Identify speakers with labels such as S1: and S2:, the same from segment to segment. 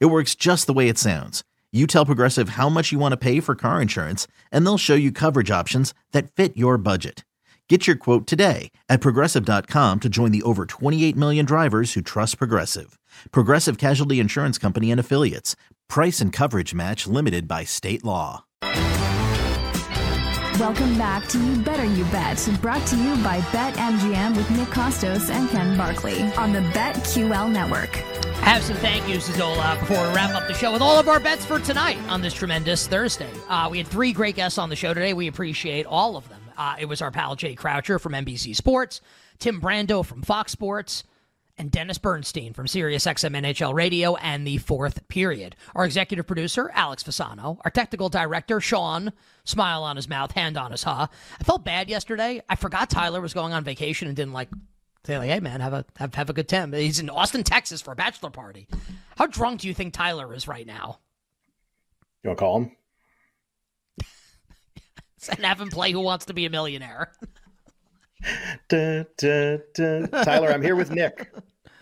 S1: It works just the way it sounds. You tell Progressive how much you want to pay for car insurance, and they'll show you coverage options that fit your budget. Get your quote today at progressive.com to join the over 28 million drivers who trust Progressive. Progressive Casualty Insurance Company and Affiliates. Price and coverage match limited by state law.
S2: Welcome back to You Better You Bet, brought to you by BetMGM with Nick Kostos and Ken Barkley on the BetQL network.
S3: Have some thank yous dole before we wrap up the show with all of our bets for tonight on this tremendous Thursday. Uh, we had three great guests on the show today. We appreciate all of them. Uh, it was our pal Jay Croucher from NBC Sports, Tim Brando from Fox Sports, and Dennis Bernstein from SiriusXM NHL Radio and the fourth period. Our executive producer, Alex Fasano. Our technical director, Sean, smile on his mouth, hand on his ha. I felt bad yesterday. I forgot Tyler was going on vacation and didn't like say like, hey man, have a have, have a good time. He's in Austin, Texas for a bachelor party. How drunk do you think Tyler is right now?
S4: You want to call him?
S3: and have him play Who Wants to Be a Millionaire.
S4: Dun, dun, dun. Tyler, I'm here with Nick,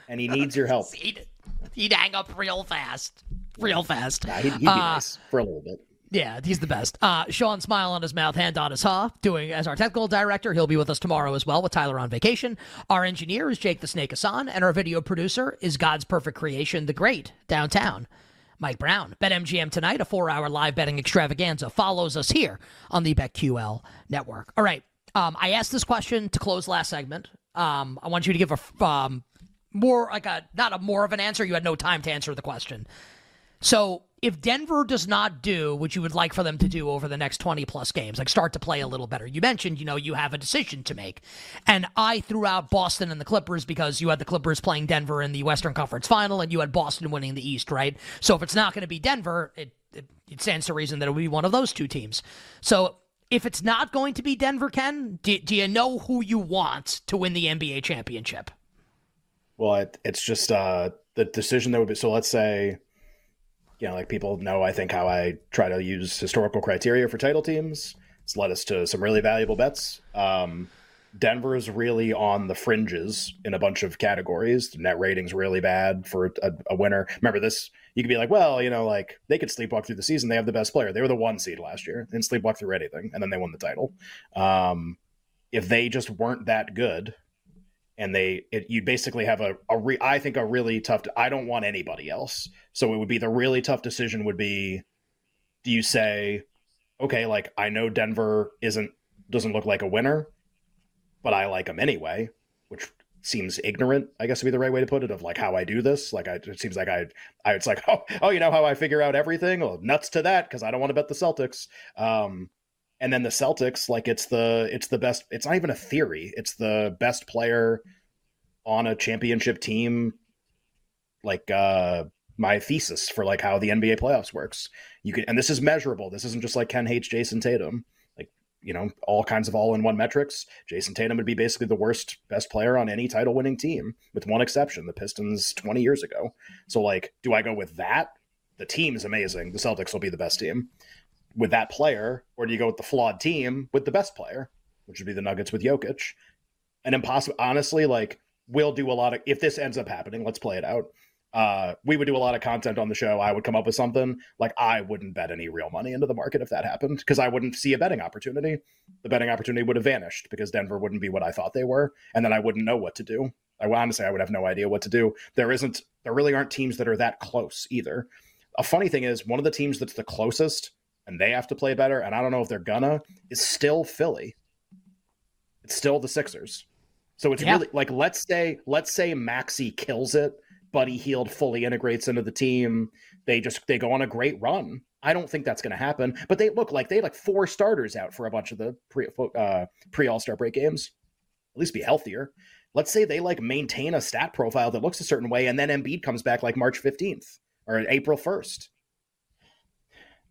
S4: and he needs your help.
S3: He'd, he'd hang up real fast, real fast.
S4: Nah, he'd, he'd be
S3: Uh,
S4: nice for a little bit.
S3: Yeah, he's the best. Uh, Sean, smile on his mouth, hand on his ha, doing as our technical director. He'll be with us tomorrow as well with Tyler on vacation. Our engineer is Jake the Snake Hassan, and our video producer is God's perfect creation, the great downtown. Mike Brown. BetMGM tonight, a four hour live betting extravaganza, follows us here on the BetQL network. All right. Um, I asked this question to close last segment. Um, I want you to give a um, more, like a, not a more of an answer. You had no time to answer the question. So if Denver does not do what you would like for them to do over the next 20 plus games, like start to play a little better, you mentioned, you know, you have a decision to make. And I threw out Boston and the Clippers because you had the Clippers playing Denver in the Western Conference final and you had Boston winning the East, right? So if it's not going to be Denver, it, it, it stands to reason that it will be one of those two teams. So if it's not going to be Denver, Ken, do, do you know who you want to win the NBA championship?
S4: Well, it, it's just uh, the decision that would be. So let's say, you know, like people know, I think how I try to use historical criteria for title teams. It's led us to some really valuable bets. Um, Denver is really on the fringes in a bunch of categories. The net rating's really bad for a, a winner. Remember this? You could be like, well, you know, like they could sleepwalk through the season. They have the best player. They were the one seed last year. and sleepwalk through anything, and then they won the title. Um, if they just weren't that good, and they it, you basically have a, a re, I think a really tough I don't want anybody else. So it would be the really tough decision would be do you say okay, like I know Denver isn't doesn't look like a winner, but I like them anyway, which seems ignorant, I guess would be the right way to put it of like how I do this. Like I it seems like I I it's like, oh, oh, you know how I figure out everything? Well, nuts to that because I don't want to bet the Celtics. Um and then the Celtics, like it's the it's the best. It's not even a theory. It's the best player on a championship team. Like uh, my thesis for like how the NBA playoffs works. You can, and this is measurable. This isn't just like Ken hates Jayson Tatum. Like you know, all kinds of all-in-one metrics. Jayson Tatum would be basically the worst best player on any title-winning team, with one exception: the Pistons twenty years ago. So like, do I go with that? The team is amazing. The Celtics will be the best team with that player, or do you go with the flawed team with the best player, which would be the Nuggets with Jokic? And impossible, honestly, like we'll do a lot of if this ends up happening, let's play it out. Uh, we would do a lot of content on the show. I would come up with something like I wouldn't bet any real money into the market if that happened because I wouldn't see a betting opportunity. The betting opportunity would have vanished because Denver wouldn't be what I thought they were, and then I wouldn't know what to do. I honestly, I would have no idea what to do. There isn't, there really aren't teams that are that close either. A funny thing is, one of the teams that's the closest and they have to play better, and I don't know if they're gonna, is still Philly. It's still the Sixers. So it's
S3: Yeah.
S4: really like let's say let's say Maxey kills it, Buddy Hield fully integrates into the team. They just they go on a great run. I don't think that's going to happen, but they look like they like four starters out for a bunch of the pre uh, pre All Star break games. At least be healthier. Let's say they like maintain a stat profile that looks a certain way, and then Embiid comes back like March fifteenth or April first.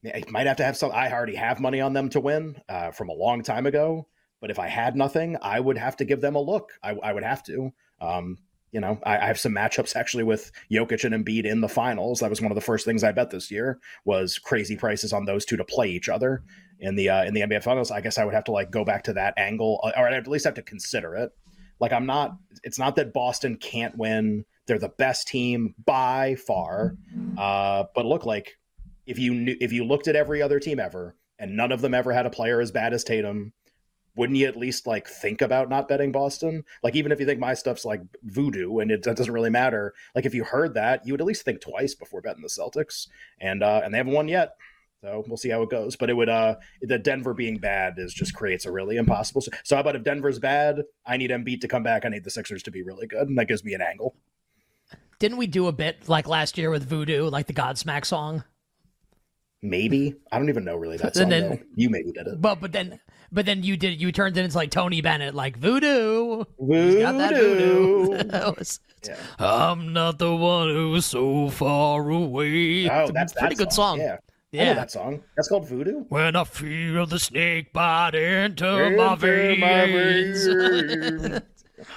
S4: I might have to have some. I already have money on them to win uh, from a long time ago. But if I had nothing, I would have to give them a look. I, I would have to. Um, you know, I, I, have some matchups actually with Jokic and Embiid in the finals. That was one of the first things I bet this year was crazy prices on those two to play each other in the uh, in the NBA finals. I guess I would have to like go back to that angle, uh, or I'd at least have to consider it. Like I'm not. It's not that Boston can't win. They're the best team by far. Uh, but look, like if you knew, if you looked at every other team ever, and none of them ever had a player as bad as Tatum, wouldn't you at least like think about not betting Boston? Like even if you think my stuff's like voodoo and it, doesn't really matter, like if you heard that, you would at least think twice before betting the Celtics. And uh, and they haven't won yet. So we'll see how it goes. But it would uh the Denver being bad is just creates a really impossible. So how about if Denver's bad, I need Embiid to come back. I need the Sixers to be really good, and that gives me an angle.
S3: Didn't we do a bit like last year with Voodoo, like the Godsmack song?
S4: Maybe I don't even know really that song. Then, you maybe did it,
S3: but but then but then you did you turned it into like Tony Bennett, like voodoo.
S4: Voodoo. got that voodoo.
S3: that was, yeah. I'm not the one who's so far away.
S4: Oh, that's
S3: pretty
S4: that
S3: good song.
S4: Yeah. Yeah, that song. That's called Voodoo.
S3: When I feel the snake bite into, into my veins. My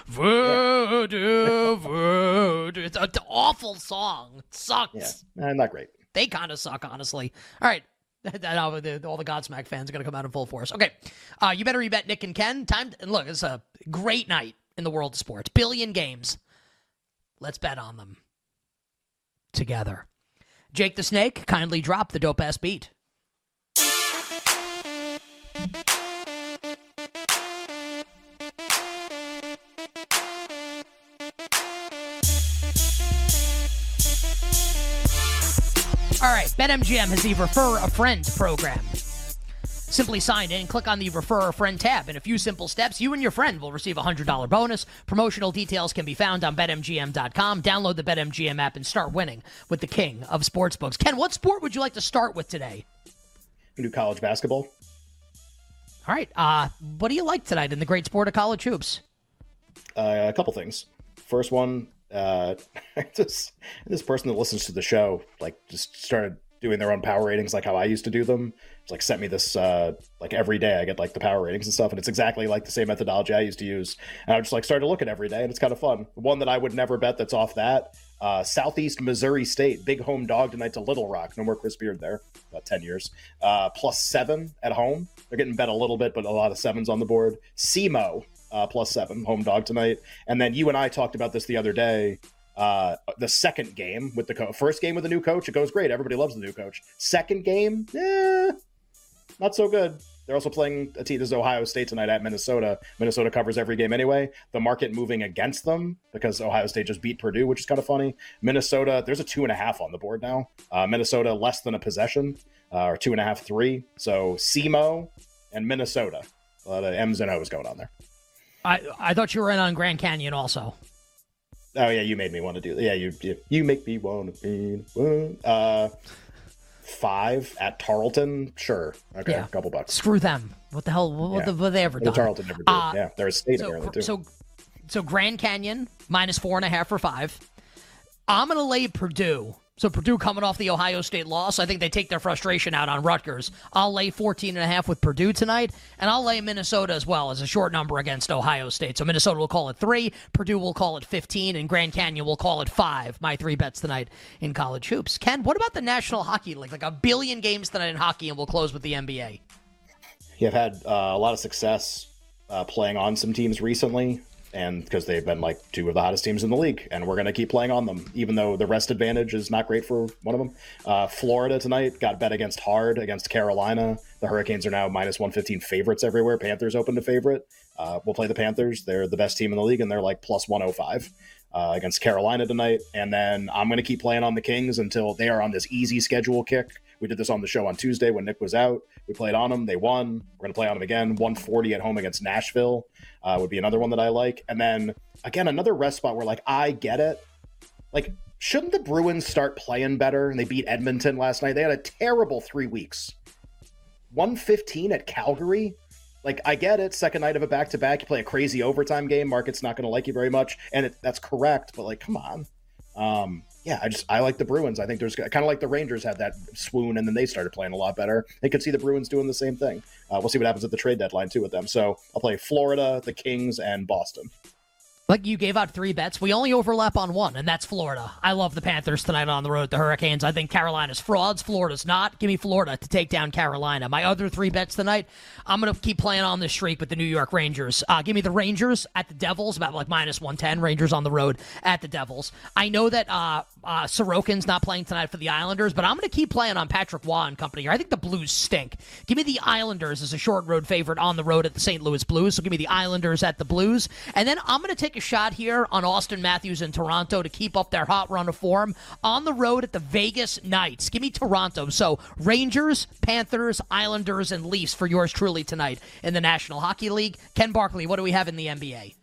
S3: voodoo, voodoo. It's an awful song. It sucks.
S4: Yeah, not great.
S3: They kind of suck, honestly. All right. all the Godsmack fans are going to come out in full force. Okay. Uh, you better you bet Nick and Ken. Time to, look, it's a great night in the world of sports. Billion games. Let's bet on them together. Jake the Snake, kindly drop the dope ass beat. BetMGM has the Refer a Friend program. Simply sign in, click on the Refer a Friend tab. In a few simple steps, you and your friend will receive a $100 bonus. Promotional details can be found on BetMGM.com. Download the BetMGM app and start winning with the king of sportsbooks. Ken, what sport would you like to start with today?
S4: Do college basketball.
S3: All right. Uh, what do you like tonight in the great sport of college hoops?
S4: Uh, a couple things. First one, uh, just this person that listens to the show like just started doing their own power ratings like how I used to do them. It's like sent me this uh, like every day I get like the power ratings and stuff, and it's exactly like the same methodology I used to use. And I just like started to look at every day, and it's kind of fun. One that I would never bet that's off that. Uh, Southeast Missouri State, big home dog tonight to Little Rock. No more Chris Beard there, about 10 years. Uh, plus seven at home. They're getting bet a little bit, but a lot of sevens on the board. SEMO, uh, plus seven, home dog tonight. And then you and I talked about this the other day. Uh, the second game with the co- first game with the new coach, it goes great. Everybody loves the new coach. Second game, eh, not so good. They're also playing a team. This is Ohio State tonight at Minnesota. Minnesota covers every game anyway. The market moving against them because Ohio State just beat Purdue, which is kind of funny. Minnesota, there's a two and a half on the board now. Uh, Minnesota less than a possession, uh, or two and a half, three. So SEMO and Minnesota. A lot of M's and O's going on there.
S3: I I thought you were in on Grand Canyon also.
S4: Oh yeah, you made me want to do that. Yeah, you you, you make me want to be. Uh, five at Tarleton. Sure. Okay, yeah. a couple bucks.
S3: Screw them. What the hell? What, yeah. the, what they ever done?
S4: Tarleton never did. Uh, yeah, they're a state
S3: so,
S4: apparently too.
S3: So, so Grand Canyon minus four and a half for five. I'm gonna lay Purdue so Purdue coming off the Ohio State loss, I think they take their frustration out on Rutgers. I'll lay 14 and a half with Purdue tonight, and I'll lay Minnesota as well as a short number against Ohio State. So Minnesota will call it 3, Purdue will call it 15, and Grand Canyon will call it 5. My three bets tonight in college hoops. Ken, what about the National Hockey League? Like a billion games tonight in hockey, and we'll close with the NBA.
S4: Yeah, I've had uh, a lot of success uh, playing on some teams recently and because they've been like two of the hottest teams in the league, and we're going to keep playing on them, even though the rest advantage is not great for one of them. Uh, Florida tonight got bet against hard against Carolina. The Hurricanes are now minus 115 favorites everywhere. Panthers open to favorite. Uh, we'll play the Panthers. They're the best team in the league, and they're like plus 105 uh, against Carolina tonight. And then I'm going to keep playing on the Kings until they are on this easy schedule kick. We did this on the show on Tuesday when Nick was out. We played on them. They won. We're going to play on them again. 140 at home against Nashville uh, would be another one that I like. And then again, another rest spot where like I get it. Like, shouldn't the Bruins start playing better? And they beat Edmonton last night. They had a terrible three weeks. 115 at Calgary. Like, I get it. Second night of a back to back. You play a crazy overtime game. Market's not going to like you very much. And it, that's correct. But, like, come on. Um, yeah, I just I like the Bruins. I think there's kind of like the Rangers had that swoon and then they started playing a lot better. They could see the Bruins doing the same thing. Uh, we'll see what happens at the trade deadline too with them. So I'll play Florida, the Kings, and Boston.
S3: Like you gave out three bets. We only overlap on one, and that's Florida. I love the Panthers tonight on the road, the Hurricanes. I think Carolina's frauds. Florida's not. Give me Florida to take down Carolina. My other three bets tonight, I'm to keep playing on this streak with the New York Rangers. Uh, give me the Rangers at the Devils, about like minus 110. Rangers on the road at the Devils. I know that uh, uh, Sorokin's not playing tonight for the Islanders, but I'm to keep playing on Patrick Roy and company here. I think the Blues stink. Give me the Islanders as a short road favorite on the road at the St. Louis Blues. So give me the Islanders at the Blues. And then I'm to take a shot here on Auston Matthews in Toronto to keep up their hot run of form on the road at the Vegas Knights. Give me Toronto. So Rangers, Panthers, Islanders, and Leafs for yours truly tonight in the National Hockey League. Ken Barkley, what do we have in the NBA?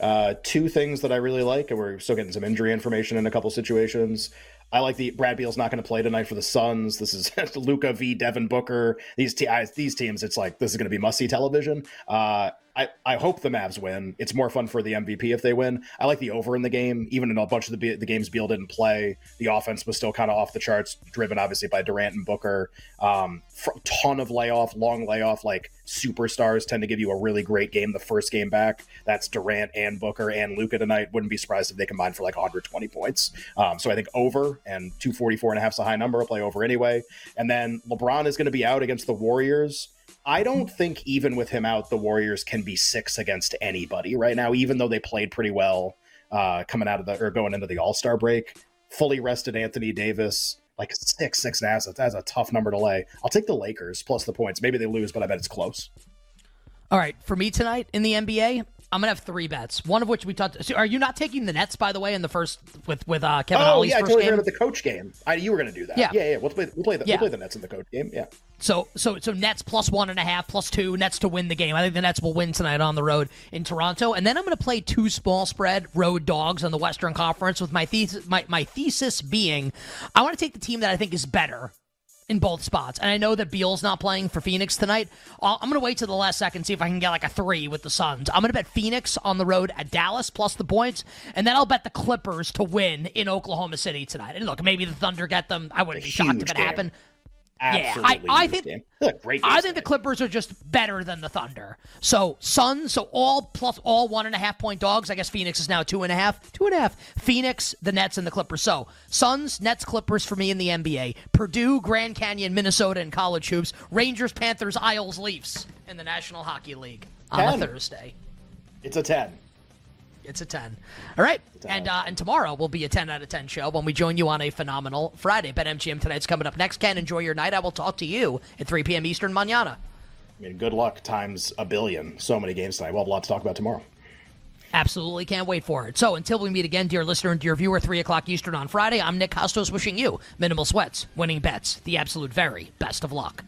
S4: Uh, two things that I really like, and we're still getting some injury information in a couple situations. I like the Brad Beal's not going to play tonight for the Suns. This is Luka v Devin Booker. These these teams, it's like this is going to be must see television. Uh, I, I hope the Mavs win. It's more fun for the MVP if they win. I like the over in the game, even in a bunch of the the games Beal didn't play. The offense was still kind of off the charts, driven obviously by Durant and Booker. Um, ton of layoff, long layoff. Like superstars tend to give you a really great game the first game back. That's Durant and Booker and Luka tonight. Wouldn't be surprised if they combine for like 120 points. Um, so I think over and 244 and a half is a high number. Play over anyway. And then LeBron is going to be out against the Warriors. I don't think even with him out, the Warriors can be six against anybody right now, even though they played pretty well uh, coming out of the or going into the All Star break. Fully rested Anthony Davis, like six, six and a half. That's a tough number to lay. I'll take the Lakers plus the points. Maybe they lose, but I bet it's close.
S3: All right, for me tonight in the NBA, I'm gonna have three bets. One of which we talked. So are you not taking the Nets, by the way, in the first with with uh, Kevin
S4: oh,
S3: Ollie's
S4: yeah,
S3: first
S4: I totally forgot about the coach game. I, you were gonna do that.
S3: Yeah,
S4: yeah, yeah. We'll play. We'll play the,
S3: yeah.
S4: we'll play the Nets in the coach game. Yeah.
S3: So so so Nets plus one and a half, plus two Nets to win the game. I think the Nets will win tonight on the road in Toronto, and then I'm going to play two small spread road dogs on the Western Conference. With my thesis, my, my thesis being, I want to take the team that I think is better in both spots. And I know that Beal's not playing for Phoenix tonight. I'm going to wait to the last second see if I can get like a three with the Suns. I'm going to bet Phoenix on the road at Dallas plus the points, and then I'll bet the Clippers to win in Oklahoma City tonight. And look, maybe the Thunder get them. I wouldn't be shocked if it
S4: game.
S3: happened.
S4: Absolutely
S3: yeah, I, I think
S4: great.
S3: I think the Clippers are just better than the Thunder. So Suns, so all plus all one and a half point dogs. I guess Phoenix is now two and a half, two and a half. Phoenix, the Nets, and the Clippers. So Suns, Nets, Clippers for me in the NBA. Purdue, Grand Canyon, Minnesota, and college hoops. Rangers, Panthers, Isles, Leafs in the National Hockey League on
S4: Ten.
S3: a Thursday.
S4: It's a ten.
S3: It's a 10. All right. And uh, and tomorrow will be a 10 out of 10 show when we join you on a phenomenal Friday. BetMGM tonight's coming up next. Ken, enjoy your night. I will talk to you at 3 p.m. Eastern manana.
S4: I mean, good luck times a billion. So many games tonight. We'll have a lot to talk about tomorrow.
S3: Absolutely can't wait for it. So until we meet again, dear listener and dear viewer, 3 o'clock Eastern on Friday, I'm Nick Kostos wishing you minimal sweats, winning bets, the absolute very best of luck.